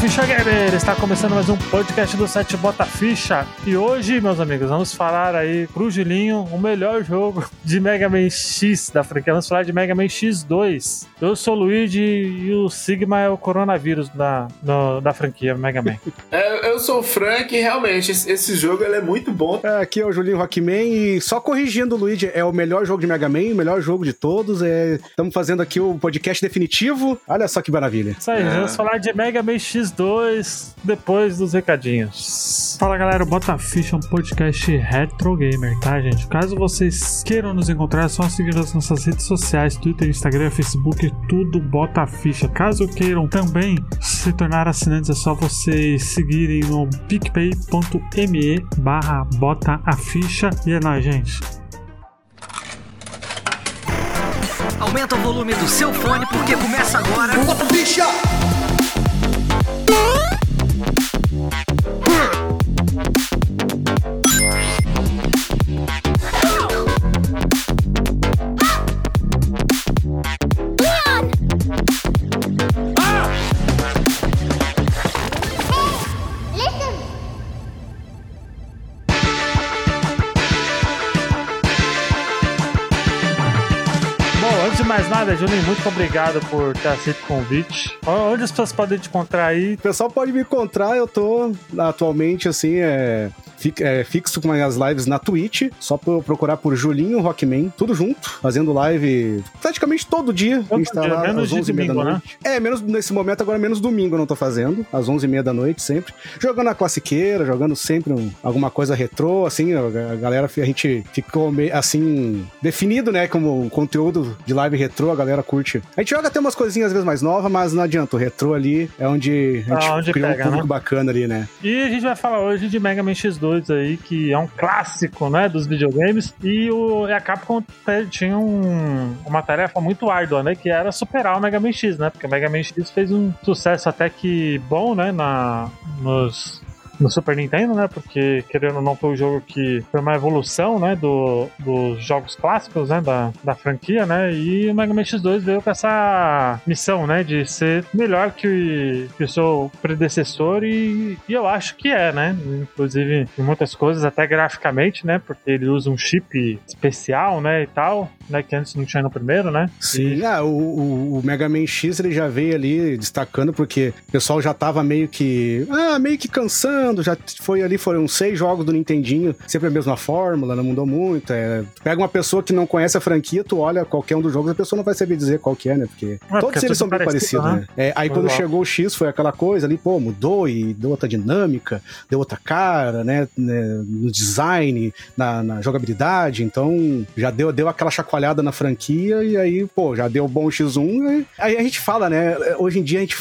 Ficha Gamer! Está começando mais um podcast do site Bota Ficha. E hoje, meus amigos, vamos falar aí pro Julinho o melhor jogo de Mega Man X da franquia. Vamos falar de Mega Man X2. Eu sou o Luigi e o Sigma é o coronavírus da, no, da franquia Mega Man. É, eu sou o Frank e realmente esse, esse jogo ele é muito bom. É, aqui é o Julinho Rockman e só corrigindo o Luigi, é o melhor jogo de Mega Man, o melhor jogo de todos. Estamos fazendo aqui o podcast definitivo. Olha só que maravilha. Isso aí, É. vamos falar de Mega Man X2 depois dos recadinhos. Fala galera, o Bota Ficha é um podcast retro gamer, tá, gente? Caso vocês queiram nos encontrar, é só seguir as nossas redes sociais: Twitter, Instagram, Facebook, tudo Bota Ficha. Caso queiram também se tornar assinantes, é só vocês seguirem no picpay.me barra bota a ficha. E é nóis, gente. Aumenta o volume do seu fone porque começa agora. Bom, Bye. Nada, Julinho, muito obrigado por ter aceito o convite. Onde as pessoas podem te encontrar aí? O pessoal pode me encontrar, eu tô atualmente assim, é, é, fixo com as lives na Twitch, só pra procurar por Julinho Rockman, tudo junto, fazendo live praticamente todo dia. Todo a gente tá dia, lá menos às de 11 h da domingo, né? noite. É, menos nesse momento agora, menos domingo eu não tô fazendo, às 11 h da noite sempre. Jogando a classiqueira, jogando sempre um- alguma coisa retrô, assim, a galera, a gente ficou meio assim, definido, né, como conteúdo de live retrô, a galera curte. A gente joga até umas coisinhas às vezes mais novas, mas não adianta, o retrô ali é onde a gente Ah, onde criou pega, um público né? bacana ali, né? E a gente vai falar hoje de Mega Man X2 aí, que é um clássico, né, dos videogames. E o, e a Capcom tinha um- uma tarefa muito árdua, né, que era superar o Mega Man X, né, porque o Mega Man X fez um sucesso até que bom, né, na, nos... No Super Nintendo, né? Porque, querendo ou não, foi um jogo que foi uma evolução, né? Do, dos jogos clássicos, né? Da, da franquia, né? E o Mega Man X2 veio com essa missão, né? De ser melhor que, que o seu predecessor e, e eu acho que é, né? Inclusive, em muitas coisas, até graficamente, né? Porque ele usa um chip especial, né? E tal, né? Que antes não tinha no primeiro, né? Sim, ah, o, o- o Mega Man X ele já veio ali destacando porque o pessoal já tava meio que. Ah, meio que cansando. Já foi ali, foram seis jogos do Nintendinho, sempre a mesma fórmula, não mudou muito. É, pega uma pessoa que não conhece a franquia, tu olha qualquer um dos jogos, a pessoa não vai saber dizer qual que é, né? Porque porque todos é eles são bem parecido, parecidos, né? É, aí quando chegou o X foi aquela coisa ali, pô, mudou e deu outra dinâmica, deu outra cara, né? né, No design, na, na jogabilidade, então já deu, deu aquela chacoalhada na franquia e aí, pô, já deu bom X1. Aí, aí a gente fala, né? Hoje em dia a gente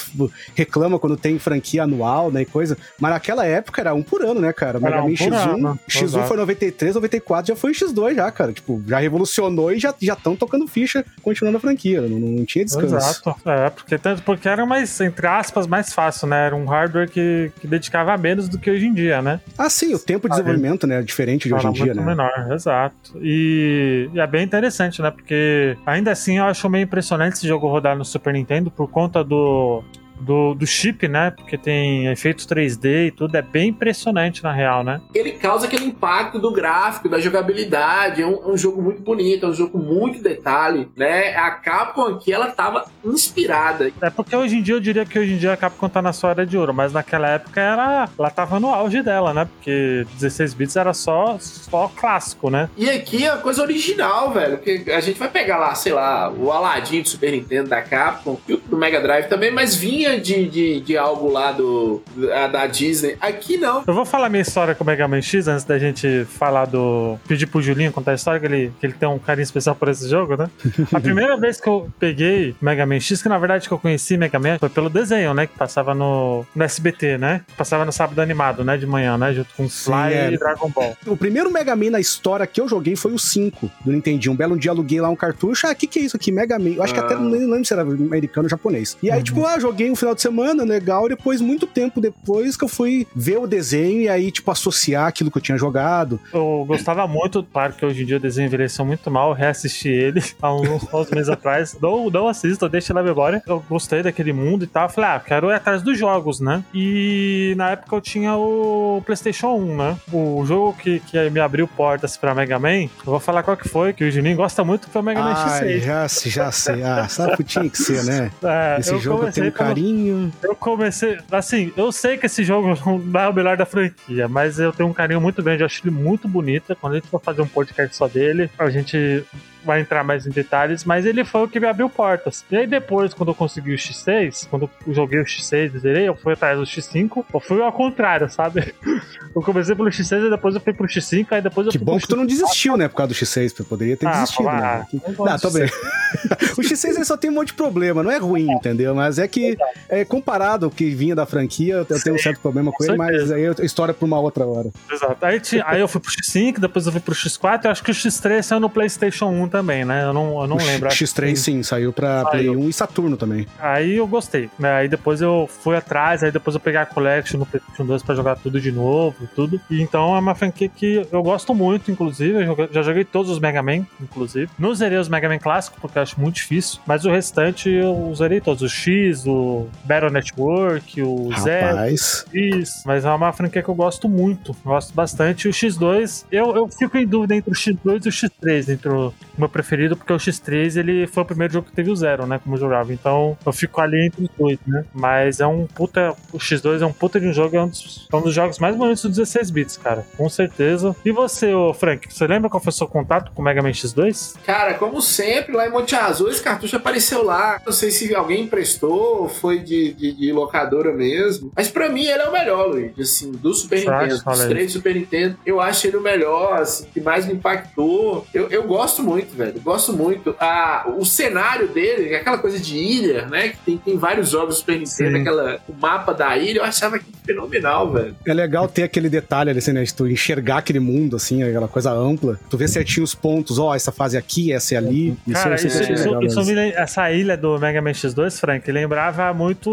reclama quando tem franquia anual, né? E coisa, mas naquela época era um por ano, né, cara? Mega um Man por X1, ano, X1 exato. foi 93, 94 já foi o X2 já, cara. Tipo, já revolucionou e já estão tocando ficha continuando a franquia. Não, não tinha descanso. Exato. É, porque tanto porque era mais, entre aspas, mais fácil, né? Era um hardware que, que dedicava menos do que hoje em dia, né? Ah, sim, o tempo de desenvolvimento, né, é diferente de hoje em dia, muito né? menor, exato. E, e é bem interessante, né? Porque ainda assim eu acho meio impressionante esse jogo rodar no Super Nintendo por conta do. Do, do chip, né? Porque tem efeitos 3D e tudo, é bem impressionante na real, né? Ele causa aquele impacto do gráfico, da jogabilidade. É um, é um jogo muito bonito, é um jogo com muito detalhe, né? A Capcom aqui, ela tava inspirada. É porque hoje em dia eu diria que hoje em dia a Capcom tá na sua era de ouro, mas naquela época era, ela tava no auge dela, né? Porque 16 bits era só, só clássico, né? E aqui é uma coisa original, velho. Porque a gente vai pegar lá, sei lá, o Aladdin do Super Nintendo da Capcom e o do Mega Drive também, mas vinha de, de, de algo lá do, da, da Disney. Aqui não. Eu vou falar minha história com o Mega Man X antes da gente falar do. pedir pro Julinho contar a história, que ele, que ele tem um carinho especial por esse jogo, né? A primeira vez que eu peguei Mega Man X, que na verdade que eu conheci Mega Man foi pelo desenho, né? Que passava no, no SBT, né? Passava no sábado animado, né? De manhã, né? Junto com Fly é. e Dragon Ball. O primeiro Mega Man na história que eu joguei foi o 5 do Nintendinho. Um belo dia aluguei lá um cartucho. Ah, o que, que é isso aqui? Mega Man. Eu acho que Ah. até não lembro se era americano ou japonês. E aí, Uhum. tipo, ah, joguei um final de semana, legal, e depois, muito tempo depois, que eu fui ver o desenho e aí, tipo, associar aquilo que eu tinha jogado. Eu gostava muito, claro que hoje em dia o desenho envelheceu muito mal, eu reassisti ele há uns, uns meses atrás. Não, não assisto, deixa na memória. Eu gostei daquele mundo e tal. Eu falei, ah, quero ir atrás dos jogos, né? E na época eu tinha o PlayStation 1, né? O jogo que, que me abriu portas pra Mega Man, eu vou falar qual que foi, que o Juninho gosta muito, foi o Mega Man Ah, X6. já, sei, já sei. Ah, sabe o que tinha que ser, né? É, Esse jogo tem um pelo- carinho. Eu comecei. Assim, eu sei que esse jogo não é o melhor da franquia, mas eu tenho um carinho muito grande. Eu acho ele muito bonito. Quando a gente for fazer um podcast só dele, a gente vai entrar mais em detalhes, mas ele foi o que me abriu portas. E aí depois, quando eu consegui o X6, quando eu joguei o X6 e zerei, eu fui atrás do X5, eu fui ao contrário, sabe? Eu comecei pelo X6 e depois eu fui pro X5, aí depois eu Que bom que tu não desistiu, né? Por causa do X6, tu poderia ter Ah, desistido, ah, né? não de tô bem. o X6 ele só tem um monte de problema, não é ruim, entendeu? Mas é que, é, comparado ao que vinha da franquia, eu tenho um certo problema com ele, mas aí é história pra uma outra hora. Exato. Aí, aí eu fui pro X5, depois eu fui pro X4, eu acho que o X3 saiu no PlayStation 1 também, né? Eu não, eu não o lembro. acho X3, que- sim, saiu pra Saiu. Play 1 e Saturno também. Aí eu gostei, né? Aí depois eu fui atrás, aí depois eu peguei a Collection no PlayStation 2 pra jogar tudo de novo e tudo. E então é uma franquia que eu gosto muito, inclusive. Eu já joguei todos os Mega Man, inclusive. Não zerei os Mega Man clássicos, porque eu acho muito difícil. Mas o restante eu zerei todos. O X, o Battle Network, o Zero. Rapaz. Mas é uma franquia que eu gosto muito, gosto bastante. O X2, eu, eu fico em dúvida entre o X2 e o X3, entre o meu preferido, porque o X3 ele foi o primeiro jogo que teve o zero, né? Como eu jogava. Então eu fico ali entre os dois, né? Mas é um puta. O X2 é um puta de um jogo, é um dos, é um dos jogos mais bonitos dos 16 bits, cara. Com certeza. E você, ô Frank, você lembra qual foi o seu contato com o Mega Man X2? Cara, como sempre, lá em Monte Azul, esse cartucho apareceu lá. Não sei se alguém emprestou, foi de, de, de locadora mesmo. Mas pra mim ele é o melhor, Luiz. Assim, do Super acha? Nintendo. Dos três do Super Nintendo, eu acho ele o melhor, assim, que mais me impactou. Eu, eu gosto muito, velho. Gosto muito. Ah, o cenário dele, aquela coisa de ilha, né? Que tem, tem vários jogos do Super Nintendo, Sim. aquela, o mapa da ilha, eu achava que fenomenal, velho. É legal ter aquele detalhe ali, assim, né? De tu enxergar aquele mundo, assim, aquela coisa ampla. Tu vê certinho os pontos, ó, essa fase aqui, essa é ali. Cara, isso, sempre achei isso- legal isso me essa ilha do Mega Man X2, Frank, lembrava muito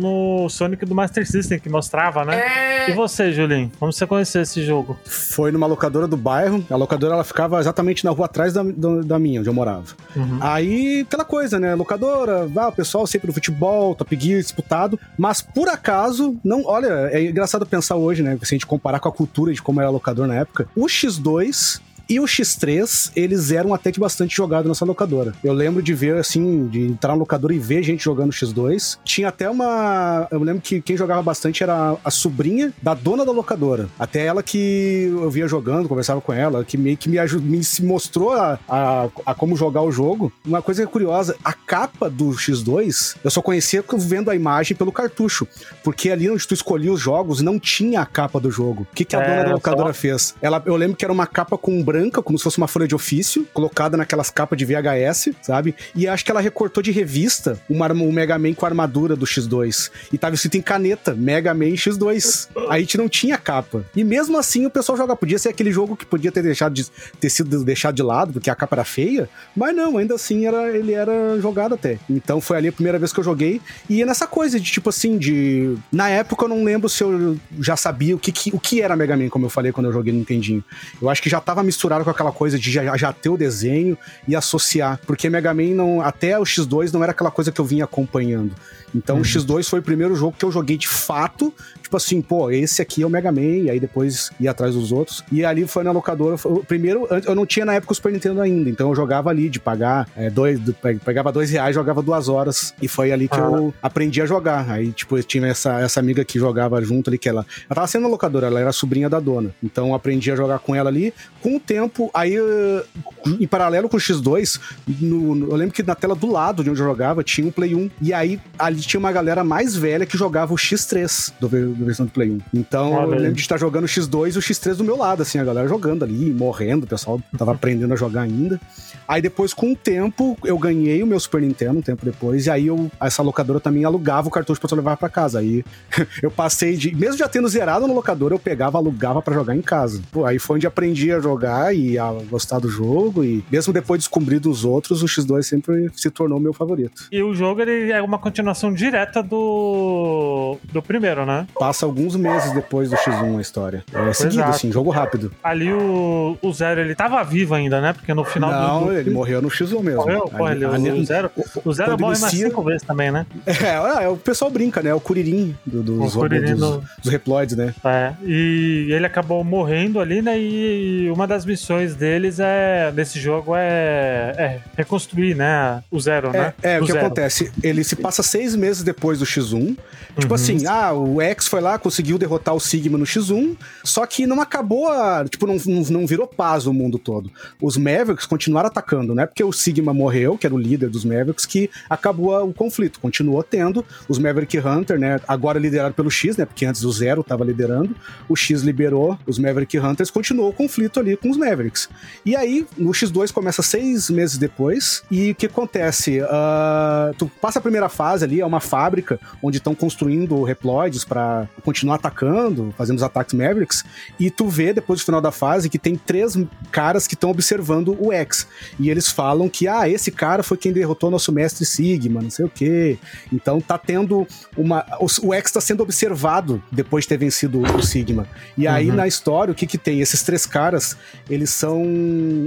no Sonic do Master System, que mostrava, né? E É. você, Julinho? Como você conheceu esse jogo? Foi numa locadora do bairro. A locadora ela ficava exatamente na rua atrás da, do- da minha, onde eu morava. Uhum. Aí, aquela coisa, né? Locadora, ah, o pessoal sempre no futebol, Top Gear disputado. Mas por acaso, não. Olha, é engraçado pensar hoje, né? Se a gente comparar com a cultura de como era locador na época. O X2 e o X3, eles eram até que bastante jogados nessa locadora. Eu lembro de ver, assim, de entrar na locadora e ver gente jogando X2. Tinha até uma. Eu lembro que quem jogava bastante era a sobrinha da dona da locadora. Até ela que eu via jogando, conversava com ela, que meio que me, ajudou, me se mostrou a, a, a como jogar o jogo. Uma coisa curiosa, a capa do X2 eu só conhecia vendo a imagem pelo cartucho. Porque ali onde tu escolhia os jogos não tinha a capa do jogo. O que, que a É, dona da só- locadora fez? Ela, eu lembro que era uma capa com branca, como se fosse uma folha de ofício, colocada naquelas capas de VHS, sabe? E acho que ela recortou de revista um Mega Man com a armadura do X2. E tava escrito em caneta, Mega Man X2. Aí a gente não tinha capa. E mesmo assim o pessoal joga. Podia ser aquele jogo que podia ter deixado de, ter sido deixado de lado, porque a capa era feia, mas não, ainda assim era, ele era jogado até. Então foi ali a primeira vez que eu joguei. E é nessa coisa de tipo assim, de. Na época eu não lembro se eu já sabia o que, que- o que era Mega Man, como eu falei quando eu joguei no Nintendinho. Eu acho que já tava misturado com aquela coisa de já, já ter o desenho e associar. Porque Mega Man não. Até o X2 não era aquela coisa que eu vinha acompanhando. Então o X2 foi o primeiro jogo que eu joguei de fato. Tipo assim, pô, esse aqui é o Mega Man, e aí depois ia atrás dos outros. E ali foi na locadora. foi- o primeiro, eu não tinha na época o Super Nintendo ainda, então eu jogava ali de pagar é, dois, do- pe- pegava dois reais, jogava duas horas. E foi ali que Ah. eu aprendi a jogar. Aí, tipo, eu tinha essa, essa amiga que jogava junto ali, que ela. Ela tava sendo locadora, ela era sobrinha da dona. Então eu aprendi a jogar com ela ali. Com o tempo, aí, em paralelo com o X2, no- no- eu lembro que na tela do lado de onde eu jogava tinha um Play 1. E aí ali tinha uma galera mais velha que jogava o X3 do, versão do Play 1. Então Olha eu lembro de estar jogando o X2 e o X3 do meu lado, assim, a galera jogando ali, morrendo, o pessoal tava aprendendo a jogar ainda. Aí depois, com o tempo, eu ganhei o meu Super Nintendo um tempo depois, e aí eu, essa locadora também alugava o cartucho pra eu levar pra casa. Aí eu passei de. Mesmo já tendo zerado no locador, eu pegava, alugava pra jogar em casa. Pô, aí foi onde aprendi a jogar e a gostar do jogo, e mesmo depois de descobrir dos outros, o X2 sempre se tornou meu favorito. E o jogo ele é uma continuação direta do do primeiro, né? Passa alguns meses depois do X1 a história. É seguido, Exato. assim, jogo rápido. Ali o, o Zero ele tava vivo ainda, né? Porque no final Não, do, do... ele morreu no X1 mesmo. morreu, porra, ele, Ali- o Zero, o Zero morre mais cinco vezes também, né? É, é, o pessoal brinca, né? O Curirim do, dos, O Kuririn dos, do- dos Reploids, né? É, e ele acabou morrendo ali, né? E uma das missões deles é desse jogo é, é reconstruir, né? O Zero, né? É, é o Do que Zero. acontece? Ele se passa seis meses depois do X1. Tipo Uhum. assim, ah, o X foi lá, conseguiu derrotar o Sigma no X1, só que não acabou a. Tipo, não, não, não virou paz o mundo todo. Os Mavericks continuaram atacando, né? Porque o Sigma morreu, que era o líder dos Mavericks, que acabou o conflito. Continuou tendo os Maverick Hunter, né? Agora liderado pelo X, né? Porque antes o Zero tava liderando. O X liberou os Maverick Hunters, continuou o conflito ali com os Mavericks. E aí, no X2 começa seis meses depois. E o que acontece? Ah, tu passa a primeira fase ali, é uma fábrica onde estão construindo reploids para continuar atacando, fazendo os ataques Mavericks. E tu vê depois do final da fase que tem três caras que estão observando o X. E eles falam que, ah, esse cara foi quem derrotou nosso mestre Sigma, não sei o quê. Então tá tendo uma. O, o X tá sendo observado depois de ter vencido o Sigma. E aí Uhum. na história, o que que tem? Esses três caras, eles são.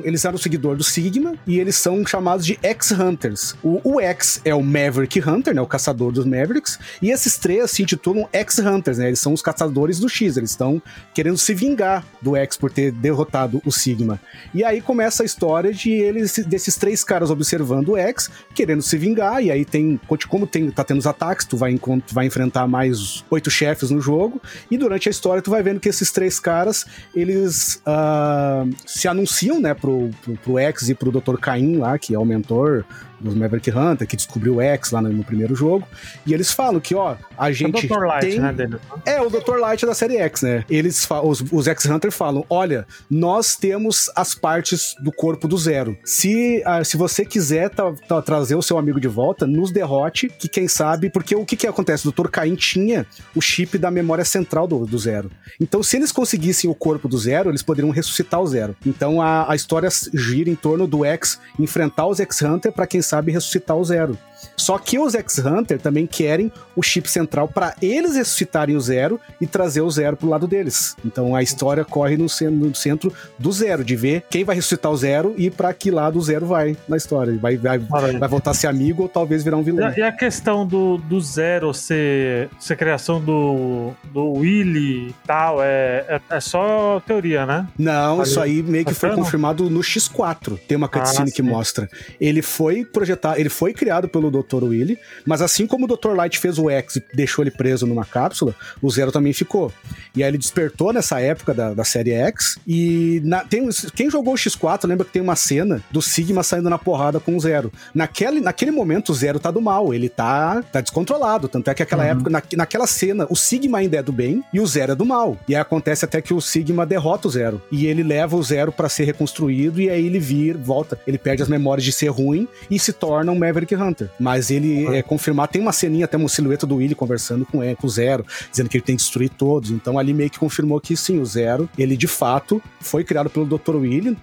Eles eram seguidor do Sigma e eles são chamados de X-Hunters. O, o X é o Maverick Hunter, né? O caçador dos Mavericks. E esses três se intitulam X-Hunters, né? Eles são os caçadores do X. Eles estão querendo se vingar do X por ter derrotado o Sigma. E aí começa a história de eles, desses três caras observando o X, querendo se vingar. E aí tem, como tem, tá tendo os ataques, tu vai, tu vai enfrentar mais oito chefes no jogo. E durante a história tu vai vendo que esses três caras, eles ah, se anunciam, né, pro, pro, pro X e pro Dr. Caim lá, que é o mentor dos Maverick Hunter, que descobriu o X lá no, primeiro jogo. E eles falam que, ó, a É o gente Dr. Light, tem... né? Dele. É, o Dr. Light da série X, né? Eles os, os X-Hunter falam: olha, nós temos as partes do corpo do zero. Se, ah, se você quiser tá- tá- trazer o seu amigo de volta, nos derrote, que quem sabe. Porque o que, que acontece? O Dr. Caim tinha o chip da memória central do, do zero. Então, se eles conseguissem o corpo do zero, eles poderiam ressuscitar o zero. Então, a, a história gira em torno do X enfrentar os X-Hunter pra quem sabe ressuscitar o zero. Só que os X-Hunter também querem o chip central para eles ressuscitarem o Zero e trazer o Zero pro lado deles. Então a história corre no, cen- no centro do Zero, de ver quem vai ressuscitar o Zero e para que lado o Zero vai na história. Vai, vai, Maravilha. vai voltar a ser amigo ou talvez virar um vilão. e a questão do, do Zero ser, ser criação do, do Willy e tal, é, é, é só teoria, né? Não, Ali. isso aí meio que foi confirmado no X4. Tem uma cutscene Ah, que mostra. Ele foi projetado, ele foi criado pelo Dr. Willy, mas assim como o Dr. Light fez o X e deixou ele preso numa cápsula, o Zero também ficou. E aí ele despertou nessa época da, da série X. E na- tem, quem jogou o X4 lembra que tem uma cena do Sigma saindo na porrada com o Zero. Naquele, naquele momento, o Zero tá do mal, ele tá, tá descontrolado. Tanto é que aquela Uhum. época, na, naquela cena, o Sigma ainda é do bem e o Zero é do mal. E aí acontece até que o Sigma derrota o Zero. E ele leva o Zero pra ser reconstruído e aí ele vir, volta, ele perde as memórias de ser ruim e se torna um Maverick Hunter. Mas ele é confirmado, tem uma ceninha, até uma silhueta do Willy conversando com, com o Zero, dizendo que ele tem que destruir todos. Então ali meio que confirmou que sim, o Zero, ele de fato foi criado pelo Dr. Willy.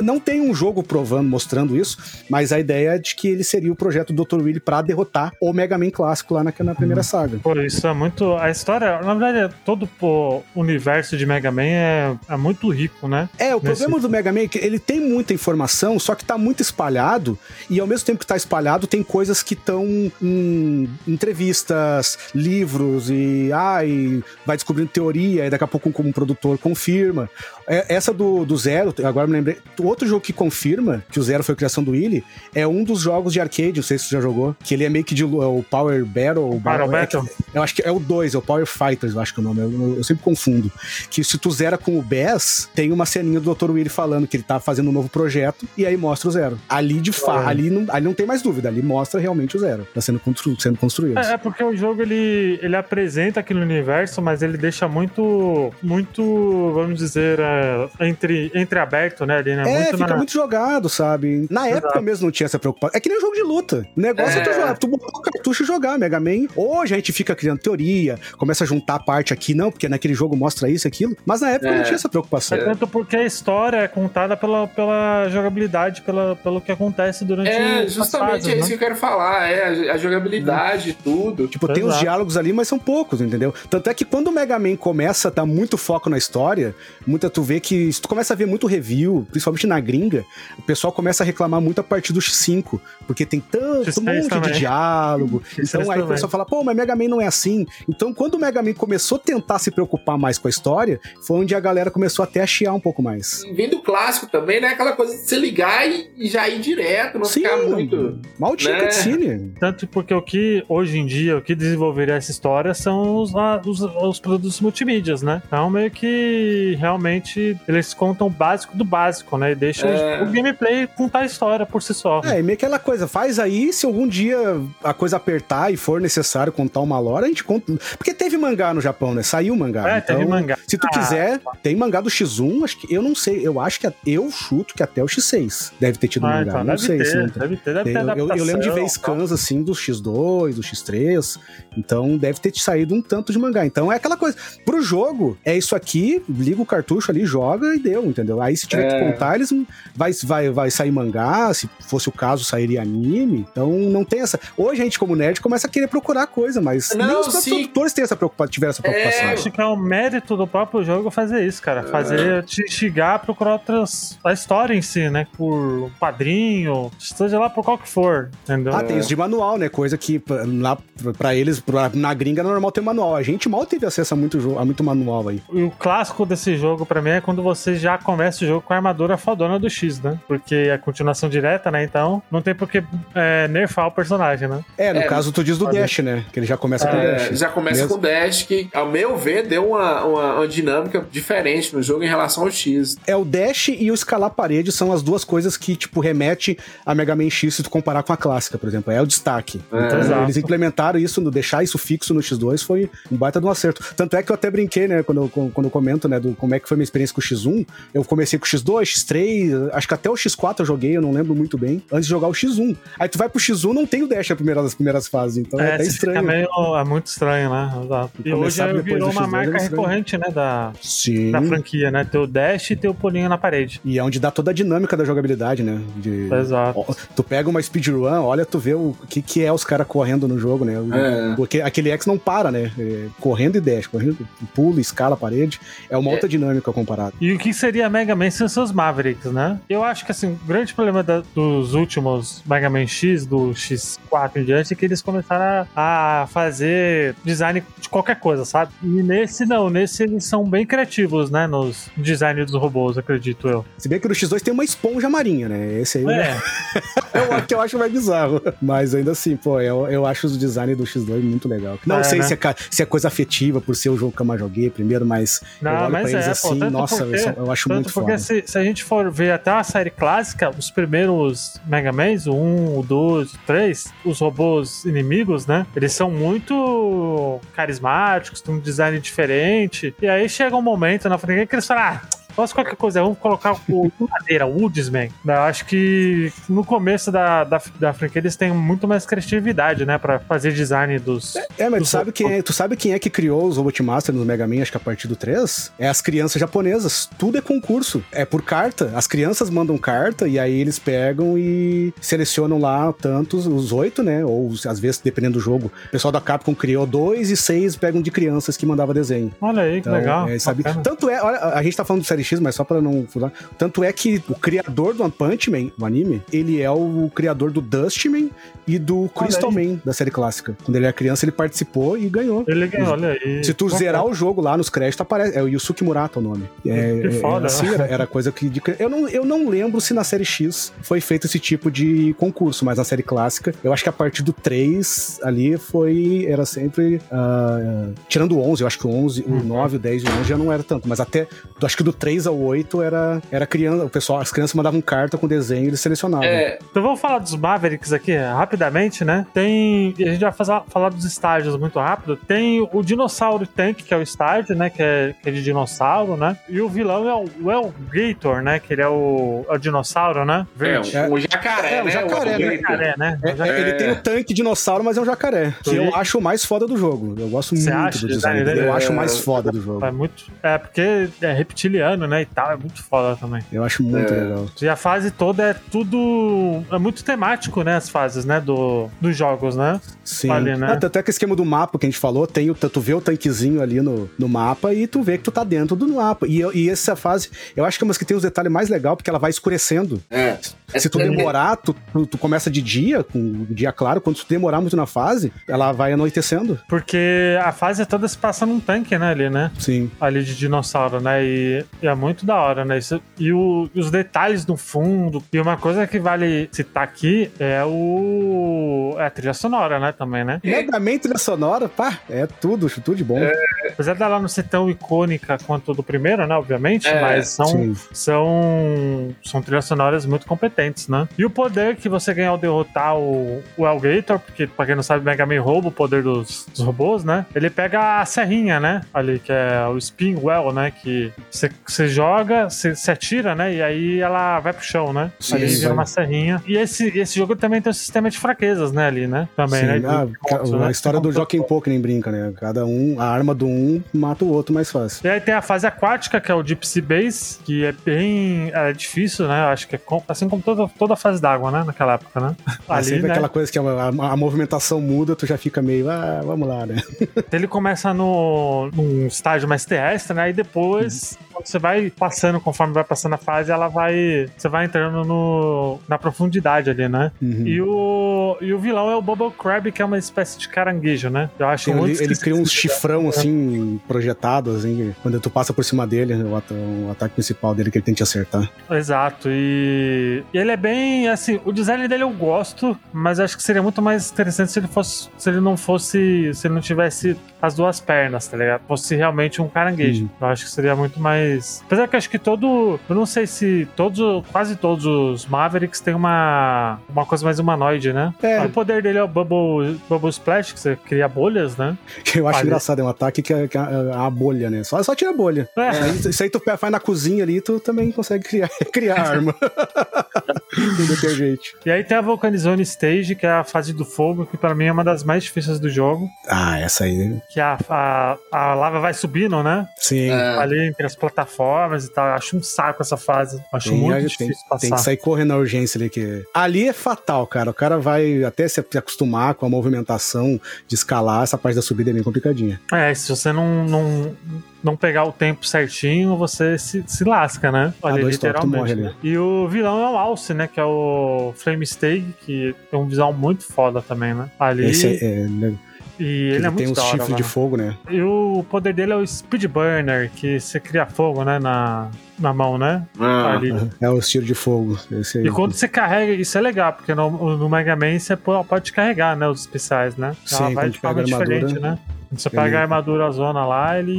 Não tem um jogo provando, mostrando isso, mas a ideia é de que ele seria o projeto do Dr. Willy pra derrotar o Mega Man clássico lá na, na primeira saga. Pô, isso é muito. A história, na verdade, é todo o universo de Mega Man é, é muito rico, né? É, o Nesse- problema do Mega Man é que ele tem muita informação, só que tá muito espalhado, e ao mesmo tempo que tá espalhado, tem coisas que estão em entrevistas, livros, e ai, vai descobrindo teoria, e daqui a pouco como um produtor confirma. É, Essa do, do Zero, agora me lembrei, outro jogo que confirma que o Zero foi criação do Willy é um dos jogos de arcade, não sei se você já jogou, que ele é meio que de é o Power Battle. Power é Battle? eu acho que é o 2, é o Power Fighters, eu acho que é o nome. Eu, eu sempre confundo. Que se tu zera com o Bass, tem uma ceninha do Dr. Willy falando que ele tá fazendo um novo projeto e aí mostra o Zero. Ali de fato, É. ali, não, ali não tem mais dúvida. Ali mostra mostra realmente o zero. Tá sendo, constru sendo construído. É, é, porque o jogo ele, ele apresenta aquele universo, mas ele deixa muito, muito, vamos dizer, é, entre, entre aberto, né? Ali, né? É, muito fica na... muito jogado, sabe? Na Exato. época mesmo não tinha essa preocupação. É que nem um jogo de luta. O negócio é, É. tu jogar, tu botar o cartucho e jogar Mega Man. Hoje a gente fica criando teoria, começa a juntar parte aqui, não, porque naquele jogo mostra isso e aquilo. Mas na época É. não tinha essa preocupação. É tanto porque a história é contada pela, pela jogabilidade, pela, pelo que acontece durante É, justamente fases, é isso né? que eu quero falar. É a, jogabilidade, tudo. Tipo, tem os Exato. diálogos ali, mas são poucos, entendeu? Tanto é que quando o Mega Man começa a dar muito foco na história, muita tu vê que se tu começa a ver muito review, principalmente na gringa, o pessoal começa a reclamar muito a partir do X5, porque tem tanto X3 um monte também. de diálogo. X3 então aí o pessoal fala, pô, mas Mega Man não é assim. Então quando o Mega Man começou a tentar se preocupar mais com a história, foi onde a galera começou até a chiar um pouco mais. Vem do clássico também, né? Aquela coisa de você ligar e, e já ir direto, não ficar muito. mal tinha né? cutscene. Tanto porque o que, hoje em dia, o que desenvolveria essa história são os, os, os produtos multimídias, né? Então, meio que realmente eles contam o básico do básico, né? E deixam É. o gameplay contar a história por si só. É, e meio aquela coisa, faz aí, se algum dia a coisa apertar e for necessário contar uma lore, a gente conta. Porque teve mangá no Japão, né? Saiu mangá. É, então, teve mangá. Se tu Ah, quiser, tem mangá do X1, acho que eu não sei, eu acho que eu chuto que até o X6 deve ter tido Ah, mangá. então, não deve sei ter, se não tem. deve ter, deve ter eu, eu- eu lembro de ver scans assim do X2, do X3, então deve ter saído um tanto de mangá. Então é aquela coisa, pro jogo, é isso aqui, liga o cartucho ali, joga e deu, entendeu? Aí se tiver É. que contar, eles vai, vai, vai sair mangá, se fosse o caso, sairia anime. Então não tem essa. Hoje a gente, como nerd, começa a querer procurar coisa, mas Não, nem os próprios sim. produtores têm essa preocupação, tiveram essa preocupação. É, Acho que é o mérito do próprio jogo fazer isso, cara. Fazer te instigar a procurar outras. a história em si, né? Por quadrinho, seja lá por qual que for, entendeu? Ah, tem os de manual, né? Coisa que lá pra eles, pra- na gringa, é normal ter manual. A gente mal teve acesso a muito, a muito manual aí. E o clássico desse jogo, pra mim, é quando você já começa o jogo com a armadura fodona do X, né? Porque é a continuação direta, né? Então, não tem por que é, nerfar o personagem, né? É, no É, caso tu diz do Dash, né? Que ele já começa com o É, Dash. já começa Mesmo. com o Dash, que, ao meu ver, deu uma, uma, uma dinâmica diferente no jogo em relação ao X. É o Dash e o escalar parede são as duas coisas que, tipo, remete a Mega Man X se tu comparar com a clássica, por exemplo. É o destaque. É. então, Exato. eles implementaram isso, no deixar isso fixo no X2 foi um baita de um acerto. Tanto é que eu até brinquei, né, quando eu, quando eu comento, né, do como é que foi minha experiência com o X1. Eu comecei com o X2, X3, acho que até o X4 eu joguei, eu não lembro muito bem, antes de jogar o X1. Aí tu vai pro X1, não tem o Dash nas primeiras, nas primeiras fases, então é, É, até estranho. meio. É muito estranho, né? Exato. E hoje começar é, virou uma X2 marca é recorrente, né? Da, Sim. da franquia, né? Teu dash e teu pulinho na parede. E é onde dá toda a dinâmica da jogabilidade, né? De... Exato. Ó, Tu pega uma speedrun, olha, tu vê o que, que é os caras correndo no jogo, né? O- É. Porque aquele X não para, né? É, correndo e dash, correndo, pula, escala a parede. É uma outra dinâmica comparada. E o que seria Mega Man sem seus Mavericks, né? Eu acho que assim, o grande problema da- dos últimos Mega Man X, do X4 em diante, é que eles começaram a, a fazer design de qualquer coisa, sabe? E nesse não, nesse eles são bem criativos, né? Nos design dos robôs, acredito eu. Se bem que no X2 tem uma esponja marinha, né? Esse aí É, é o que eu acho mais bizarro. Mas ainda assim, pô, eu, eu acho o design do X2 muito legal. Não É, sei né? se, é, se é coisa afetiva por ser o jogo que eu mais joguei primeiro, mas eu Não, olho mas pra eles é, pô, assim, tanto nossa, porque- eu, só- eu acho muito porque foda. se, se a gente for ver até a série clássica, os primeiros Mega Mans, o 1, o 2, o 3, os robôs inimigos, né? Eles são muito carismáticos, têm um design diferente. E aí chega um momento na frente que eles falam, ah, Posso qualquer coisa, vamos colocar o madeira, o Woodsman. Eu acho que no começo da, da, da franquia eles têm muito mais criatividade, né? Pra fazer design dos. É, mas tu dos sabe, quem é, tu sabe quem é que criou os Robot Master no Mega Man, acho que a partir do 3? É as crianças japonesas. Tudo é concurso. É por carta. As crianças mandam carta e aí eles pegam e selecionam lá tantos, os oito, né? Ou às vezes, dependendo do jogo, o pessoal da Capcom criou dois e seis pegam de crianças que mandava desenho. Olha aí, que Então, legal. é, sabe? Tanto é, olha, a gente tá falando do Série Mas só pra não fudar. Tanto é que o criador do One Punch Man, o anime, ele é o criador do Dustman e do Crystal Man, da série clássica. Quando ele era criança, ele participou e ganhou. Ele ganhou, olha aí. Se tu zerar o jogo lá nos créditos, aparece. É o Yusuke Murata o nome. É, Que é- foda, é assim, né? era, era coisa que. de- eu, não, eu não lembro se na série X foi feito esse tipo de concurso, mas na série clássica, eu acho que a partir do 3 ali foi. Era sempre. ah, tirando o 11, eu acho que o 11, Uhum. o 9, o 10 e o 11 já não era tanto, mas até. Acho que do 3 ao 8 era, era criança. O pessoal, as crianças mandavam carta com desenho e eles selecionavam. É, Então vamos falar dos Mavericks aqui, rapidamente, né? Tem. A gente vai fazer, falar dos estágios muito rápido. Tem o Dinossauro Tank, que é o estágio, né? Que é, que é de dinossauro, né? E o vilão é o Elgator, né? Que ele é o, é o dinossauro, né? Verde. É, o jacaré, É, o né? jacaré, né? grito. Jacaré, né? É, é, Ele tem o tanque dinossauro, mas é um jacaré. Que eu acho o mais foda do jogo. Eu gosto Você muito acha do o design dele. Eu acho o É, mais foda do jogo. É muito. É porque é reptiliano, né? E tal, é muito foda também. Eu acho muito É. legal. E a fase toda é tudo. É muito temático, né? As fases, né? Do, dos jogos, né? Sim. Ali, né? Até que o esquema do mapa que a gente falou, tem o, tu vê o tanquezinho ali no, no mapa e tu vê que tu tá dentro do mapa. E, e essa fase, eu acho que é uma que tem os detalhes mais legais, porque ela vai escurecendo. É. Se tu demorar, tu, tu, tu começa de dia, com o dia claro. Quando tu demorar muito na fase, ela vai anoitecendo. Porque a fase toda se passa num tanque, né? Ali, né? Sim. ali de dinossauro, né? E, e é muito da hora, né? Isso- e, o- os detalhes no fundo. E uma coisa que vale citar aqui é o. É a trilha sonora, né? Também, né? Megamente trilha sonora, pá, é tudo, tudo de bom. Apesar dela não ser tão icônica quanto do primeiro, né? Obviamente, É, mas são, sim. são, são trilhas sonoras muito competentes, né? E o poder que você ganha ao derrotar o, o Alligator, porque pra quem não sabe, Mega Man rouba o poder dos, dos robôs, né? Ele pega a serrinha, né? Ali, que é o Spin Well, né? Que você, você joga, você, você atira, né? E aí ela vai pro chão, né? Sim, ali vira uma serrinha. E esse, esse jogo também tem um sistema de fraquezas, né? Ali, né? Também, Sim, né? Ah, pontos, a né? história do Joaquim que nem brinca, né? Cada um, a arma do um mata o outro mais fácil. E aí tem a fase aquática, que é o Deep Sea Base, que é bem é difícil, né? Acho que é assim como toda, toda a fase d'água, né? Naquela época, né? Ali, sempre né? aquela coisa que a, a- a movimentação muda, tu já fica meio, ah, vamos lá, né? Ele começa no, num estágio mais terrestre, né? E depois, quando você vai passando, conforme vai passando a fase, ela vai. Você vai entrando no, na profundidade ali, né? Uhum. E, o, e o vilão é o Bubble Crab, que é uma espécie de caranguejo, né? Eu acho Tem muito ele esquisito. cria uns chifrão assim, projetados, assim, quando tu passa por cima dele, o, ata- o ataque principal dele que ele tem que te acertar. Exato, e... e ele é bem, assim, o design dele eu gosto, mas acho que seria muito mais interessante se ele fosse, se ele não fosse, se ele não tivesse as duas pernas, tá ligado? Fosse realmente um caranguejo. Uhum. Eu acho que seria muito mais... Apesar que eu acho que todo, eu não sei se todos, quase todos os Mavericks têm uma, uma coisa mais humanoide, né? É. O poder dele é o Bubble, Bubble Splash, que você cria bolhas, né? Que eu acho Ali. engraçado, é um ataque que é, que é a, a bolha, né? Só, só tira a bolha. É. Aí, Isso aí tu faz na cozinha ali, tu também consegue criar, criar arma. Com detergente. E aí tem a Volcanizone Stage, que é a fase do fogo, que pra mim é uma das mais difíceis do jogo. Ah, essa aí, que a, a, a lava vai subindo, né? sim. É. Ali entre as plataformas e tal. Eu acho um saco essa fase. Acho Tem, muito difícil tem, passar. tem que sair correndo na urgência ali. Que... Ali é fatal, cara. O cara vai até se acostumar com a movimentação de escalar. Essa parte da subida é bem complicadinha. É, se você não, não, não pegar o tempo certinho, você se, se lasca, né? Ah, Ali, dois tu morre né? E o vilão é o Alce, né? Que é o Flame Stag, que tem um visual muito foda também, né? Ali. Esse é, é, né, e ele ele é tem muito uns da hora, chifres de mano. fogo, né? E o poder dele é o Speed Burner, que você cria fogo, né? Na, na mão, né? Ah. É o tiro de fogo. Esse aí. E quando você carrega, isso é legal, porque no, no Mega Man você pode carregar, né, os especiais, né? Sim, Ela vai de forma armadura, diferente, né? Quando você ele- pega a armadura zona lá, ele...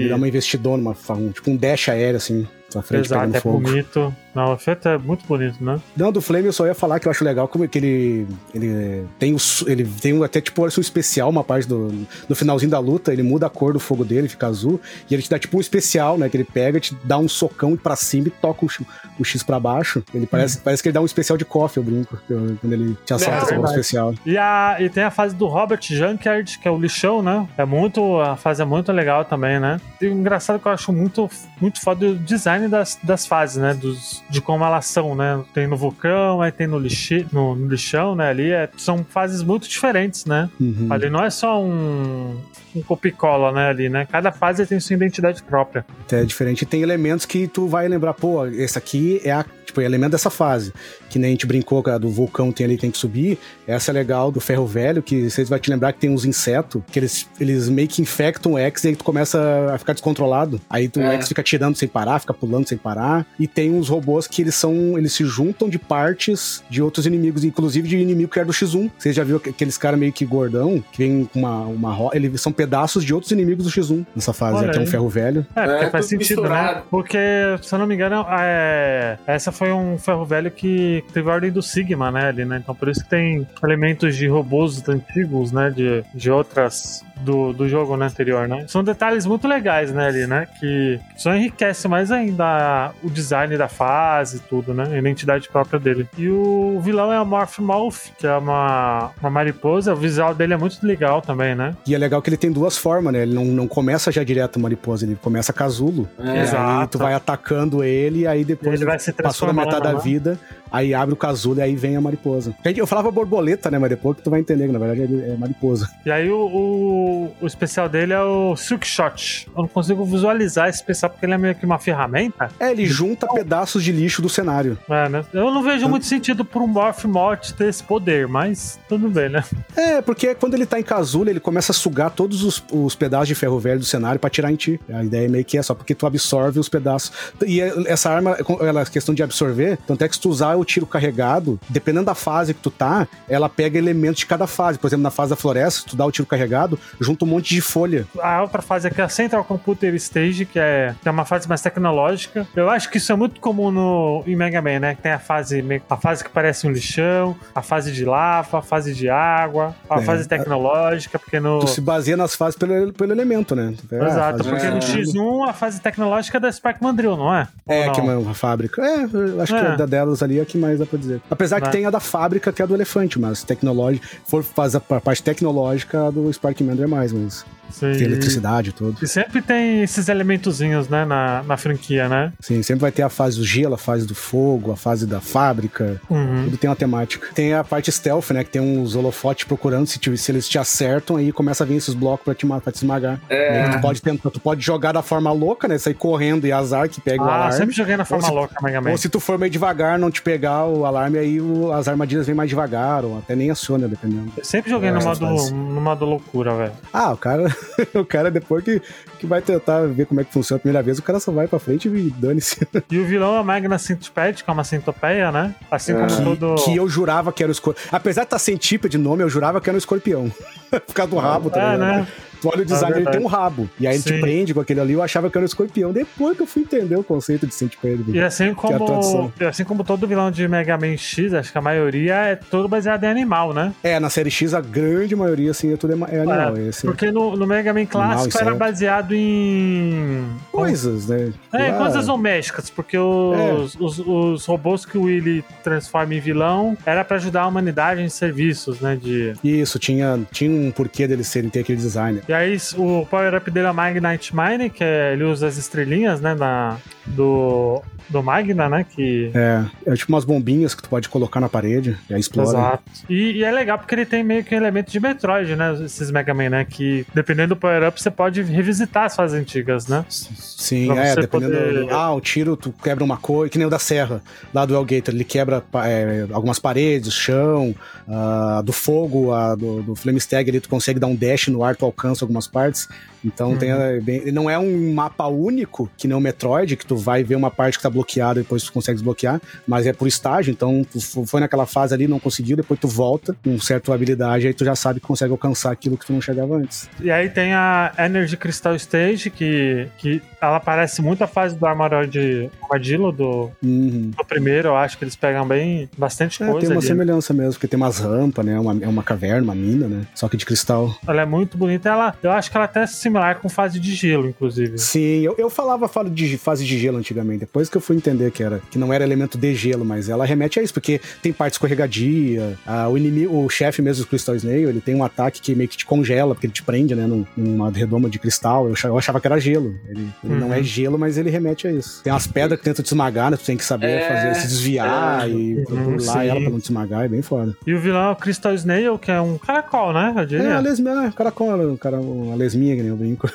Ele dá uma investidona, uma, um, tipo um dash aéreo, assim, pra frente Exato, pegando é fogo. bonito. Não, o efeito é muito bonito, né? Não, do Flame eu só ia falar que eu acho legal como é que ele, ele tem o, ele tem um- até tipo um especial, uma parte do no finalzinho da luta, ele muda a cor do fogo dele, fica azul, e ele te dá tipo um especial, né, que ele pega, te dá um socão pra cima e toca o, X- o X pra baixo. Ele parece, parece que ele dá um especial de coffee, eu brinco, quando ele te Não, esse golpe verdade. especial. E, a, e tem a fase do Robert Junkyard, que é o lixão, né? É muito. A fase é muito legal também, né? E o engraçado que eu acho muito, muito foda o design das, das fases, né? Dos, de como elas são, né? Tem no vulcão, aí tem no, lixe, no, no lixão, né? Ali é- são fases muito diferentes, né? Uhum. Ali não é só um, um copicola, né? Ali, né? Cada fase tem sua identidade própria. É diferente. Tem elementos que tu vai lembrar, pô, esse aqui é a, tipo, é elemento dessa fase. Que nem a gente brincou que a do vulcão tem ali tem que subir. Essa é legal do ferro velho, que vocês vai te lembrar que tem uns insetos que eles, eles meio que infectam o X e aí tu começa a ficar descontrolado. Aí tu, o É. X fica tirando sem parar, fica pulando sem parar. E tem uns robôs que eles são. Eles se juntam de partes de outros inimigos, inclusive de inimigo que era do X1. Vocês já viram aqueles caras meio que gordão, que vem com uma, uma ro- Eles são pedaços de outros inimigos do X1 nessa fase. Olha né, que é um ferro velho. É, porque É, faz sentido, né? misturado. Porque, se eu não me engano, é, essa foi foi um ferro velho que teve a ordem do Sigma, né, ali, né? Então por isso que tem elementos de robôs antigos, né, de, de outras do, do jogo né, anterior, né? São detalhes muito legais, né, ali, né? Que só enriquece mais ainda o design da fase e tudo, né? A identidade própria dele. E o vilão é a Morph Mouth, que é uma, uma mariposa. O visual dele é muito legal também, né? E é legal que ele tem duas formas, né? Ele não, não começa já direto mariposa, ele começa casulo. É, Aí tu vai atacando ele, aí depois Ele vai se passou da metade da né? vida, aí abre o casulo e aí vem a mariposa. Eu falava borboleta, né? Mas depois que tu vai entender que na verdade é mariposa. E aí o, o, o especial dele é o Silk Shot. Eu não consigo visualizar esse especial porque ele é meio que uma ferramenta. É, ele junta pedaços de lixo do cenário. É, né? Eu não vejo muito sentido pro Morph Mort ter esse poder, mas tudo bem, né? É, porque quando ele tá em casulo, ele começa a sugar todos os, os pedaços de ferro velho do cenário pra tirar em ti. A ideia é meio que é só porque tu absorve os pedaços. E é- essa arma, ela, a questão de absorver, tanto é que se tu usar o tiro carregado, dependendo da fase que tu tá, ela pega elementos de cada fase. Por exemplo, na fase da floresta, se tu dá o tiro carregado, junta um monte de folha. A outra fase aqui é a Central Computer Stage, que é, que é uma fase mais tecnológica. Eu acho que isso é muito comum no, em Mega Man, né? Que tem a fase, a fase que parece um lixão, a fase de lava, a fase de água, a É. fase tecnológica, porque no. Tu se baseia nas fases pelo, pelo elemento, né? É, a Exato, porque no É. X1 a fase tecnológica é da Spark Mandrill, não é? É, Ou que é não? uma fábrica. É, eu acho que É. a da delas ali é a que mais dá pra dizer. Apesar que É. tem a da fábrica, que é a do elefante, mas tecnológica, for fazer a parte tecnológica, a do Sparkman é mais, mas Sim. tem eletricidade e tudo. E sempre tem esses elementozinhos, né, na, na franquia, né? Sim, sempre vai ter a fase do gelo, a fase do fogo, a fase da fábrica. Uhum. Tudo tem uma temática. Tem a parte stealth, né? Que tem uns holofotes procurando se, te- se eles te acertam, aí começa a vir esses blocos pra te, pra te esmagar. É. Tu pode tentar, tu pode jogar da forma louca, né? Sair correndo e azar que pega o Ah, alarme. sempre joguei na forma se- louca, Mega Man. Ou se tu for meio devagar, não te pegar o alarme, aí o- as armadilhas vêm mais devagar, ou até nem aciona, dependendo. Eu sempre joguei no modo, fase. no modo loucura, velho. Ah, o cara, o cara depois que, que vai tentar ver como é que funciona a primeira vez, o cara só vai pra frente e dane-se. E o vilão é a Magna Centipede, que é uma centopeia, né? Assim como Que, todo. que eu jurava que era o escorpião. Apesar de estar centípede de nome, eu jurava que era um escorpião. Por causa do rabo, tá É, ligado? né? Tu olha o design, ele verdade. tem um rabo. E aí ele te Sim. prende com aquele ali, eu achava que era um escorpião. Depois que eu fui entender o conceito de centipede. E assim é como, e assim como todo vilão de Mega Man X, acho que a maioria é todo baseado em animal, né? É, na série X, a grande maioria, assim, é tudo é ma- é animal. É, Esse, Porque no, no Mega Man clássico isso era é- baseado em. coisas, né? É, Ah, coisas domésticas, porque os, É. os, os robôs que o Willy transforma em vilão era pra ajudar a humanidade em serviços, né? De... Isso, tinha, tinha um porquê deles serem ter aquele design. E aí o power-up dele é o Magnite Mine, que é, ele usa as estrelinhas, né? Da, do, do Magna, né? Que. É, é tipo umas bombinhas que tu pode colocar na parede e aí explode. Exato. E, e é legal porque ele tem meio que um elemento de Metroid, né? Esses Mega Man, né? Que dependendo do power-up, você pode revisitar as fases antigas, né? Sim, Pra é, dependendo. poder- Ah, o tiro, tu quebra uma coisa, que nem o da Serra, lá do Elgator. Ele quebra é, algumas paredes, chão, ah, do fogo, a, do, do Flamestag ali, tu consegue dar um dash no ar, tu alcança algumas partes. Então tem Uhum. é, bem- não é um mapa único, que nem o Metroid, que tu vai ver uma parte que tá bloqueada e depois tu consegue desbloquear, mas é por estágio, então tu fo- foi naquela fase ali, não conseguiu, depois tu volta com certa habilidade, aí tu já sabe que consegue alcançar aquilo que tu não chegava antes. E aí tem a Energy Crystal Stage, que, que ela parece muito a fase do Armored Armadillo do, Uhum. do primeiro. Eu acho que eles pegam bem bastante É, coisa tem uma ali. semelhança mesmo, porque tem umas rampas, né? Uma, é uma caverna, uma mina, né? Só que de cristal. Ela é muito bonita. Ela, eu acho que ela até é similar com fase de gelo, inclusive. Sim, eu, eu falava falo de fase de gelo antigamente, depois que eu fui entender que era que não era elemento de gelo, mas ela remete a isso, porque tem parte escorregadia, ah, o inimigo, o chefe mesmo do Crystal Snail, ele tem um ataque que meio que te congela, porque ele te prende, né, num- numa redoma de cristal. Eu achava, eu achava que era gelo. Ele, ele não Uhum. é gelo, mas ele remete a isso. Tem umas pedras que tentam te esmagar, né? Tu tem que saber É, fazer, se desviar é. e Uhum, pular sim. ela pra não te esmagar, é bem foda. E o vilão é o Crystal Snail, que é um caracol, né? Eu É, diria. a lesminha, é, caracol, cara, uma lesminha, que nem brinco.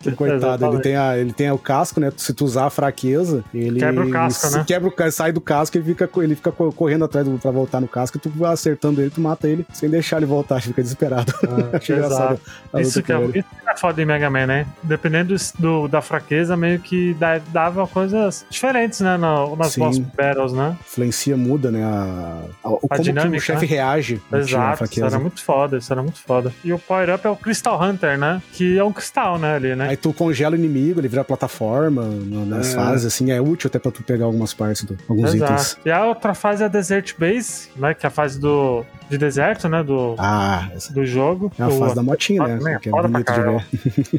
Que Coitado, ele tem, a, ele tem o casco, né? Se tu usar a fraqueza, ele. Quebra o casco, né? Quebra o sai do casco, ele fica, ele fica co- correndo atrás do, pra voltar no casco, e tu acertando ele, tu mata ele sem deixar ele voltar, ele fica desesperado. Achei exato. engraçado. a Isso que, é, isso que é foda em Mega Man, né? Dependendo do, do- da fraqueza, meio que dá- dava coisas diferentes, né? No, nas Sim. boss battles, né? Influencia, muda, né? A, a- o, como dinâmica, o chefe né? reage. tinha Exato, isso era muito foda, isso era muito foda. E o Power Up é o Crystal Hunter, né? Que é um cristal, né, ali, né? Aí tu congela o inimigo, ele vira plataforma nas É. fases, assim, é útil até pra tu pegar algumas partes, do, alguns itens. Exato. E a outra fase é a Desert Base, né? Que é a fase do, de deserto, né? Do, Ah, do jogo. é a O- fase da motinha, né? Que é Foda bonito de ver.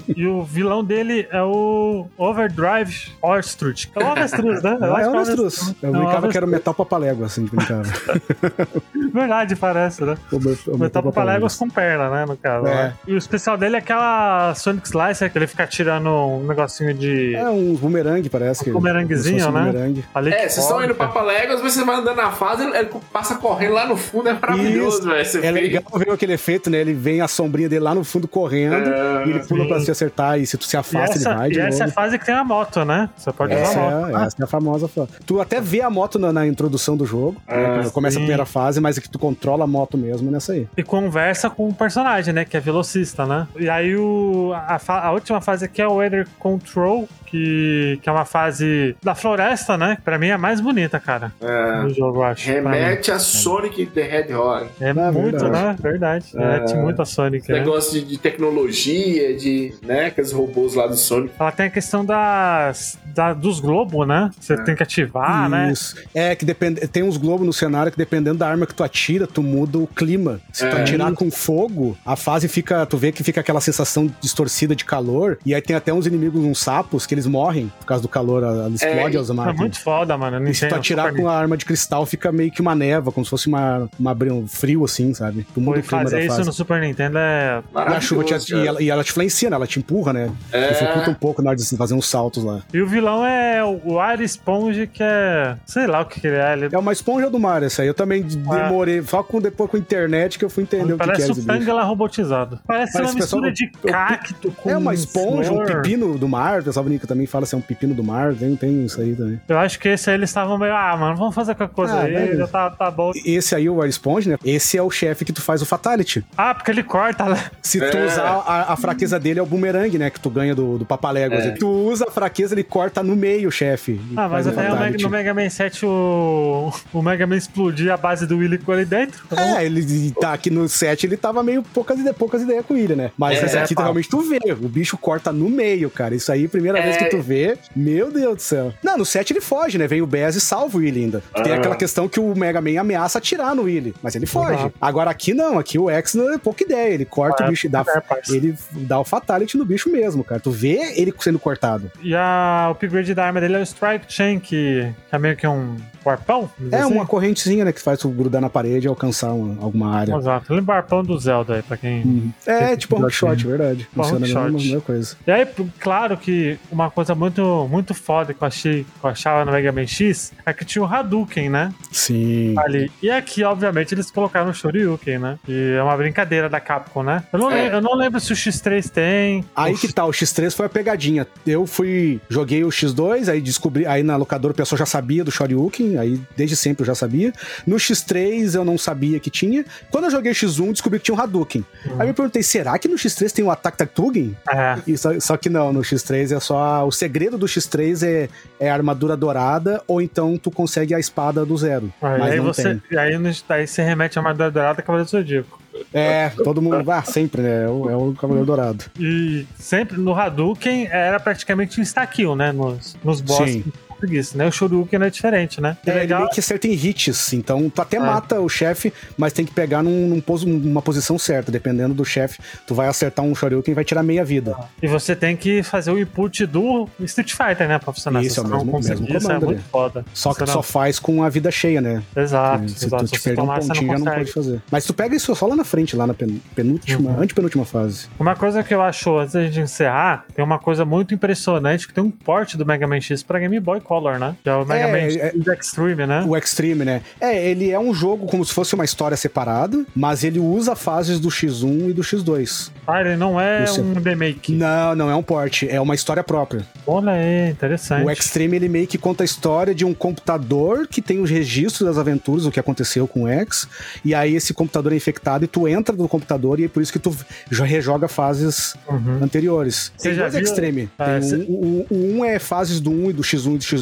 E o vilão dele é o Overdrive Orstrud. É o Avestruz, né? Não, é um o avestruz. Eu É um brincava que era o metal papalégua, assim, brincava. Verdade, parece, né? O me- o Metal Papaléguas com perna, né, no caso. É. né? E o especial dele é aquela Sonic Slicer, que ele fica tirando um negocinho de... É um bumerangue, parece. Um que- bumeranguezinho, um né? bumerangue. ali É, vocês estão indo pra Papaléguas, mas você vai andando na fase, ele, ele passa correndo lá no fundo, é maravilhoso, Isso. velho. É legal ver aquele efeito, né? Ele vem a sombrinha dele lá no fundo correndo É, e ele pula sim. pra se acertar. E se tu se afasta, essa, ele vai de e essa é a fase que tem a moto, né? Você pode Essa usar a moto. é, essa é a famosa. fa- Tu até vê a moto na, na introdução do jogo. né, Ah, quando começa sim. a primeira fase, mas é que tu controla a moto mesmo nessa aí. E conversa com o personagem, né? Que é velocista, né? E aí o, a, a última fase aqui é o Weather Control, que, que é uma fase da floresta, né? Pra mim é a mais bonita, cara, É, do jogo, eu acho. remete a Sonic the Hedgehog. É É muito, verdade. né? Verdade. Remete É. muito a Sonic, né? negócio de, de tecnologia, de, né, aqueles robôs lá do Sonic. Ela tem a questão das, da, dos globos, né? Você tem que ativar, né? Isso. É que depende, tem uns globos no cenário que dependendo da arma que tu atira, tu muda o clima. Se tu É. atirar com fogo, a fase fica, tu vê que fica aquela sensação distorcida de calor, e aí tem até uns inimigos, uns sapos, que eles morrem por causa do calor, ela explode as É máquinas. muito foda, mano. E se tu atirar com a arma de cristal, fica meio que uma neva, como se fosse uma, uma abri- um frio, assim, sabe? Tu muda o clima da fazer isso fase. no Super Nintendo é. E a chuva te, e, ela, e ela te influencia, né? Ela te empurra, né? É. Dificulta um pouco na hora de fazer uns saltos lá. E o vilão é o o Air Sponge, que é. Sei lá o que, que ele é. Ele É uma esponja do mar, essa aí. Eu também demorei, só com, depois com a internet que eu fui entender o que, que é Parece esse o. Tangela robotizado. Parece Parece uma pessoal- mistura de cacto com. É uma esponja, um flor. pepino do mar. O pessoal brinca também fala se é um pepino do mar. Tem, tem isso aí também. Eu acho que esse aí eles estavam meio. Ah, mano, vamos fazer qualquer coisa Ah, aí. Já tá, tá bom. Esse aí, o Air Sponge, né? Esse é o chefe que tu faz o Fatality. Ah, porque ele corta, né? Se tu É. usar a, a fraqueza dele é o boomerang, né? Que tu ganha do, do Papaléguas. É. Tu usa a fraqueza, ele corta no meio o chefe. Ah, mas faz o até o Mega- no Mega Man 7 o, o Mega Man explodir a base do Willy com ali dentro. Então, É, ele tá aqui no 7, ele tava meio poucas, poucas ideias com ele, né? Mas É, aqui pá. realmente tu vê, o bicho corta no meio, cara. Isso aí, primeira É. vez que tu vê, meu Deus do céu. Não, no 7 ele foge, né? Vem o Bez e salva o Willy ainda. Tem Ah. aquela questão que o Mega Man ameaça atirar no Willy, mas ele foge. Exato. Agora aqui não, aqui o X não é pouca ideia, ele corta É, o bicho e dá, é, parça. ele dá o fatality no bicho mesmo, cara. Tu vê ele sendo cortado. E a, o upgrade da arma dele é o Strike Chain, que é meio que um arpão. vamos É uma assim. correntezinha, né, que faz tu grudar na parede e alcançar uma- alguma área. Exato. Lembra o arpão do Zelda aí, pra quem. É, Esse tipo um hookshot, hookshot, verdade. Funciona a mesma, coisa. E aí, claro que uma coisa muito, muito foda que eu achei, que eu achava no Mega Man X é que tinha o Hadouken, né? Sim. Ali. E aqui, obviamente, eles colocaram o Shoryuken, né? E é uma brincadeira da Capcom, né? Eu não, É. eu não lembro se o X3 tem. Aí O que tá, o X3 foi a pegadinha. Eu fui, joguei o X2, aí descobri, aí na locadora o pessoal já sabia do Shoryuken, aí desde sempre eu já sabia. No X3 eu não sabia que tinha. Quando eu joguei o X1, descobri que tinha um Hadouken. Aí eu me perguntei, será que no X3 tem o Attack Tatugen? É. E só, só que não, no X3 é só. O segredo do X3 é, é a armadura dourada, ou então tu consegue a espada do zero. Aí, mas aí não você, tem. e aí, aí você remete a Armadura Dourada e Cavaleiro do Zodíaco. É, todo mundo. Ah, sempre, né? É o, é o Cavaleiro Dourado. E sempre no Hadouken era praticamente um stack né? Nos, nos boss Sim. Preguiça, né? O Shoryuken é diferente, né? É, ele legal, meio que acerta em hits, então tu até É. mata o chefe, mas tem que pegar num, num pos- numa posição certa, dependendo do chefe. Tu vai acertar um Shoryuken e vai tirar meia vida. E você tem que fazer o input do Street Fighter, né? Pra funcionar. Isso, é o mesmo- mesmo isso é comando muito foda. Só que tu só não- faz com a vida cheia, né? Exato, Se exato. tu te perder um pontinho, não não pode fazer. Mas tu pega isso só lá na frente, lá na pen- penúltima, Uhum. antepenúltima fase. Uma coisa que eu acho, antes da gente encerrar, tem uma coisa muito impressionante, que tem um porte do Mega Man X pra Game Boy Color, né? Que é o Mega É, Man é- Extreme, né? O Extreme, né? É, ele é um jogo como se fosse uma história separada, mas ele usa fases do X1 e do X2. Ah, ele não é Isso. um remake. Não, não é um port, é uma história própria. Olha aí, interessante. O Extreme ele meio que conta a história de um computador que tem os registros das aventuras, o que aconteceu com o X, e aí esse computador é infectado e tu entra no computador e é por isso que tu já rejoga fases Uhum. anteriores. Você Tem dois viu? Extreme. Ah, Tem cê- um- o, o 1 é fases do 1 e do X1 e do X2,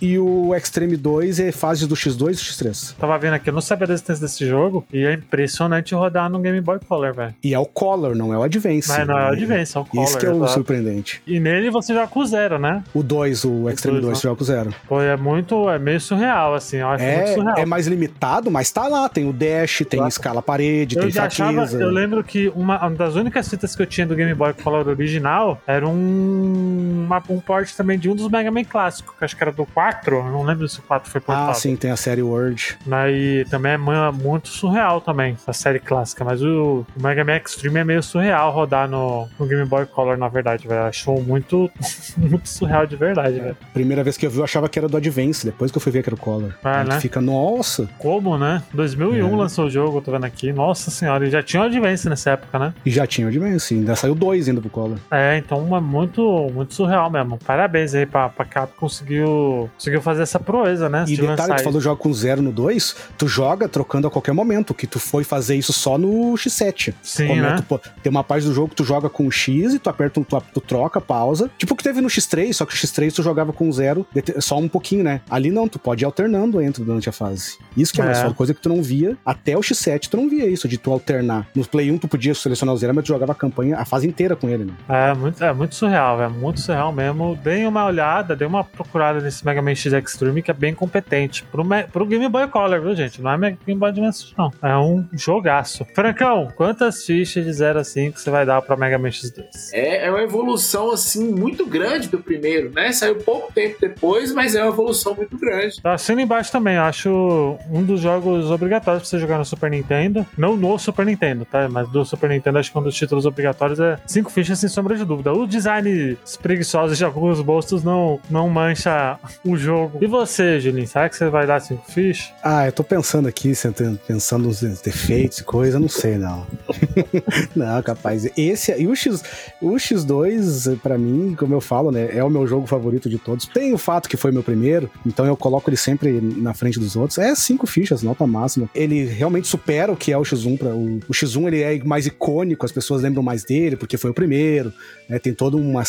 e o Extreme 2 é fases do X2 e do X3. Tava vendo aqui, eu não sabia da existência desse jogo e é impressionante rodar no Game Boy Color, velho. E é o Color, não é o Advance. Mas não é o Advance, é o Color. Isso que é o exato. surpreendente. E nele você joga com zero, né? O 2, o Extreme dois, 2, né? tu joga com zero. Pô, é muito, é meio surreal, assim, eu acho muito É, surreal. é mais limitado, mas tá lá. Tem o dash, tem Claro. escala parede, Eu tem já achava, fraqueza. eu lembro que uma, uma das únicas fitas que eu tinha do Game Boy Color original era um, uma- um port também de um dos Mega Man clássicos, que acho que era do 4, eu não lembro se o 4 foi portado. Ah, sim, tem a série Word. Né, E também é mu- muito surreal também, a série clássica, mas o, o Mega Man Extreme é meio surreal rodar no, no Game Boy Color, na verdade, velho. Achou muito, muito surreal de verdade, velho. Primeira vez que eu vi, eu achava que era do Advance, depois que eu fui ver que era o Color. Ah, Aí né? fica, nossa. Como, né? 2001 É. lançou o jogo, tô vendo aqui. Nossa senhora, e já tinha o Advance nessa época, né? E já tinha o Advance, ainda saiu dois ainda pro Color. É, então é muito, muito surreal mesmo. Parabéns aí pra, pra Cap conseguiu, conseguiu fazer essa proeza, né? E de detalhe, lançar tu falou joga com zero no 2, tu joga trocando a qualquer momento, que tu foi fazer isso só no X7. Sim, Como é, né? tu pô- tem uma parte do jogo que tu joga com X e tu aperta, um- tu, tu troca, pausa. Tipo o que teve no X3, só que o X3 tu jogava com zero, só um pouquinho, né? Ali não, tu pode ir alternando entre durante a fase. Isso que é, É. uma coisa que tu não via. Até o X7 tu não via isso, de tu alternar. No Play 1 tu podia selecionar o zero, mas tu jogava a campanha, a fase inteira com ele, né? É muito, é muito surreal, é muito surreal mesmo. Deem uma olhada, dê uma procurada nesse Mega Man X Extreme, que é bem competente. Pro, Me- pro Game Boy Color, viu, gente? Não é Mega- Game Boy Advance, não. É um jogaço. Francão, quantas fichas de 0 a 5 você vai dar pra Mega Man X2? É, é uma evolução, assim, muito grande do primeiro, né? Saiu pouco tempo depois, mas é uma evolução muito grande. Tá assino embaixo também, eu acho um dos jogos obrigatórios pra você jogar no Super Nintendo. Não no Super Nintendo, tá? Mas do Super Nintendo, acho que um dos títulos obrigatórios é cinco fichas sem sombra de dúvida. O design preguiçoso de alguns bolsos não, não mancha o jogo. E você, Julinho, será que você vai dar cinco fichas? Ah, eu tô pensando aqui, pensando nos defeitos e coisa, não sei, não. não, capaz. Esse e o X, o X2, pra mim, como eu falo, né, é o meu jogo favorito de todos. Tem o fato que foi meu primeiro, então eu coloco ele sempre na frente dos outros. É cinco fichas, nota máxima. Ele realmente supera o que é o X1 para o, o X1, ele é mais icônico, as pessoas lembram mais dele porque foi o primeiro, né, tem todo uma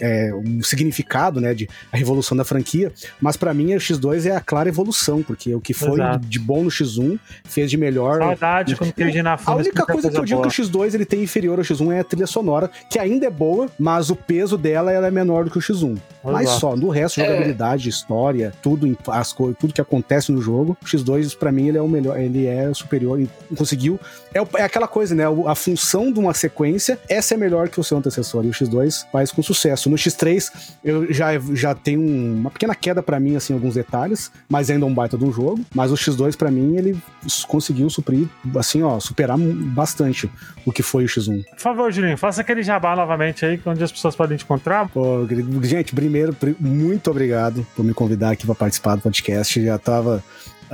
é, um significado, né, de a revolução da franquia, mas pra mim o X2 é a clara evolução, porque o que foi Exato. de bom no X1 fez de melhor Saudade quando aquele na a única coisa que eu digo que o X2 ele tem inferior ao X1 é a trilha sonora, que ainda é boa, mas o peso dela ela é menor do que o X1. Mas Exato. só, no resto, É. jogabilidade, história, tudo, em- as coisas, tudo que acontece no jogo, o X2 pra mim ele é o melhor, ele é superior, e conseguiu. É, é aquela coisa, né? A função de uma sequência, essa é melhor que o seu antecessor, e o X2 faz com sucesso. No X3 eu já, já tenho um- uma pequena queda pra mim, assim, alguns detalhes, mas ainda é um baita de um jogo. Mas o X2 pra mim ele conseguiu suprir, assim, ó, superar bastante o que foi o X1. Por favor, Julinho, faça aquele jabá novamente aí, onde as pessoas podem te encontrar. Pô, gente, primeiro, pri- muito obrigado por me convidar aqui para participar do podcast. Já tava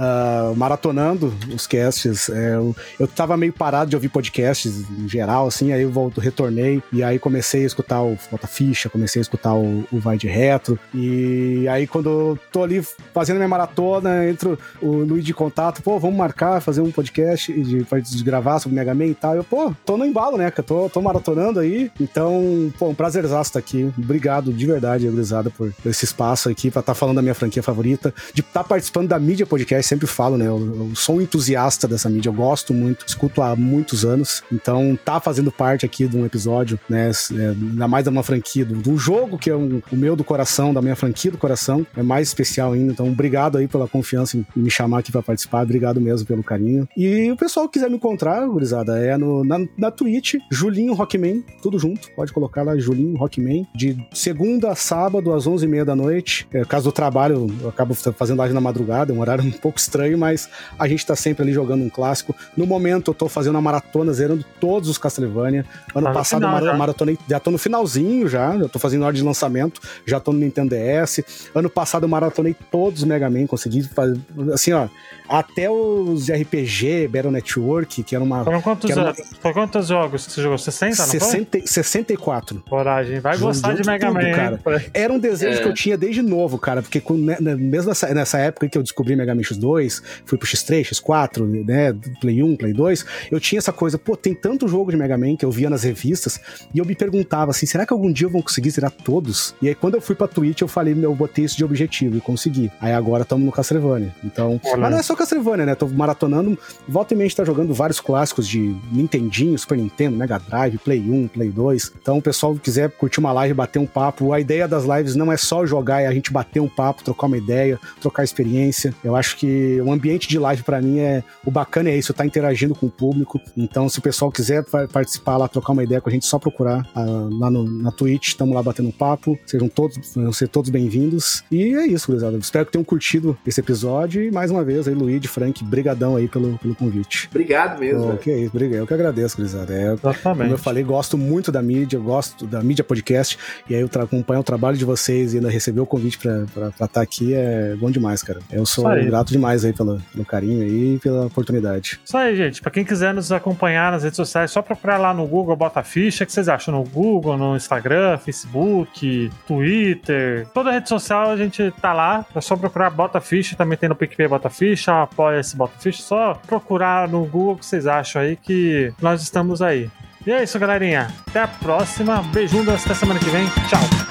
ah, maratonando os casts. É, eu, eu tava meio parado de ouvir podcasts em geral, assim, aí eu volto, retornei e aí comecei a escutar o Falta Ficha, comecei a escutar o, o Vai de Retro. E aí, quando eu tô ali fazendo minha maratona, entro o Luiz de contato, pô, vamos marcar, fazer um podcast de, de gravar sobre Mega Man e tal. Eu, pô, tô no embalo, né? Tô, tô maratonando aí. Então, pô, um prazerzaço estar aqui. Obrigado de verdade, gurizada, por esse espaço aqui pra estar falando da minha franquia favorita, de estar participando da mídia podcast. Sempre falo, né? Eu, eu sou um entusiasta dessa mídia, eu gosto muito, escuto há muitos anos. Então, tá fazendo parte aqui de um episódio, né? É, ainda mais da uma franquia, do, do jogo que é um- o meu do coração, da minha franquia do coração, é mais especial ainda. Então, obrigado aí pela confiança em me chamar aqui pra participar. Obrigado mesmo pelo carinho. E o pessoal que quiser me encontrar, gurizada, é no, na, na Twitch, Julinho Rockman, tudo junto. Pode colocar lá, Julinho Rockman, de segunda a sábado, às 11h30 da noite. É, caso do trabalho, eu acabo fazendo live na madrugada, é um horário um pouco estranho, mas a gente tá sempre ali jogando um clássico. No momento eu tô fazendo a maratona, zerando todos os Castlevania. Ano Tá passado final, eu maratonei, já tô no finalzinho já, já tô fazendo hora de lançamento, já tô no Nintendo DS. Ano passado eu maratonei todos os Mega Man, consegui fazer, assim, ó, até os RPG, Battle Network, que era uma Foram quantos, Quero uma- foram quantos jogos que você jogou? 60, não foi? 60, 64. Coragem, vai gostar de Mega tudo, Man, cara. Era um desejo É. que eu tinha desde novo, cara, porque com- né, né, mesmo nessa, nessa época que eu descobri Mega Man X2, fui pro X3, X4, né, Play 1, Play 2, eu tinha essa coisa, pô, tem tanto jogo de Mega Man que eu via nas revistas, e eu me perguntava assim, será que algum dia eu vou conseguir zerar todos? E aí quando eu fui pra Twitch, eu falei, meu, eu botei isso de objetivo e consegui. Aí agora estamos no Castlevania. Então, mas não é só Castlevania, né? Tô maratonando, volta e meia a gente tá jogando vários clássicos de Nintendinho, Super Nintendo, Mega Drive, Play 1, Play 2. Então, o pessoal que quiser curtir uma live, bater um papo, a ideia das lives não é só jogar, é a gente bater um papo, trocar uma ideia, trocar experiência. Eu acho que o ambiente de live pra mim é o bacana é isso, tá interagindo com o público. Então, se o pessoal quiser pa- participar lá, trocar uma ideia com a gente, só procurar ah, lá no, na Twitch, estamos lá batendo um papo. Sejam todos, vão ser todos bem-vindos. E é isso, gurizada. Espero que tenham curtido esse episódio e mais uma vez aí, Luigi, Frank, brigadão aí pelo, pelo convite. Obrigado mesmo. Oh, que isso, obrigado. Eu que agradeço, gurizada. É, como Exatamente. eu falei, gosto muito da mídia, gosto da mídia podcast, e aí eu acompanho o trabalho de vocês e ainda receber o convite pra estar aqui é bom demais, cara. Eu sou grato demais aí pelo, pelo carinho e pela oportunidade. Isso aí, gente. Pra quem quiser nos acompanhar nas redes sociais, só procurar lá no Google Bota Ficha. Que vocês acham? No Google, no Instagram, Facebook, Twitter. Toda rede social a gente tá lá. É só procurar Bota Ficha. Também tem no PicPay Bota Ficha. Apoia esse Bota Ficha. Só procurar no Google que vocês acham aí que nós estamos aí. E é isso, galerinha. Até a próxima. Beijundas. Até semana que vem. Tchau.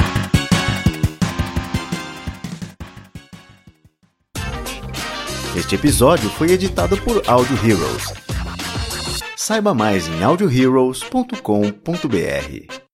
Este episódio foi editado por Audio Heroes. Saiba mais em audioheroes.com.br.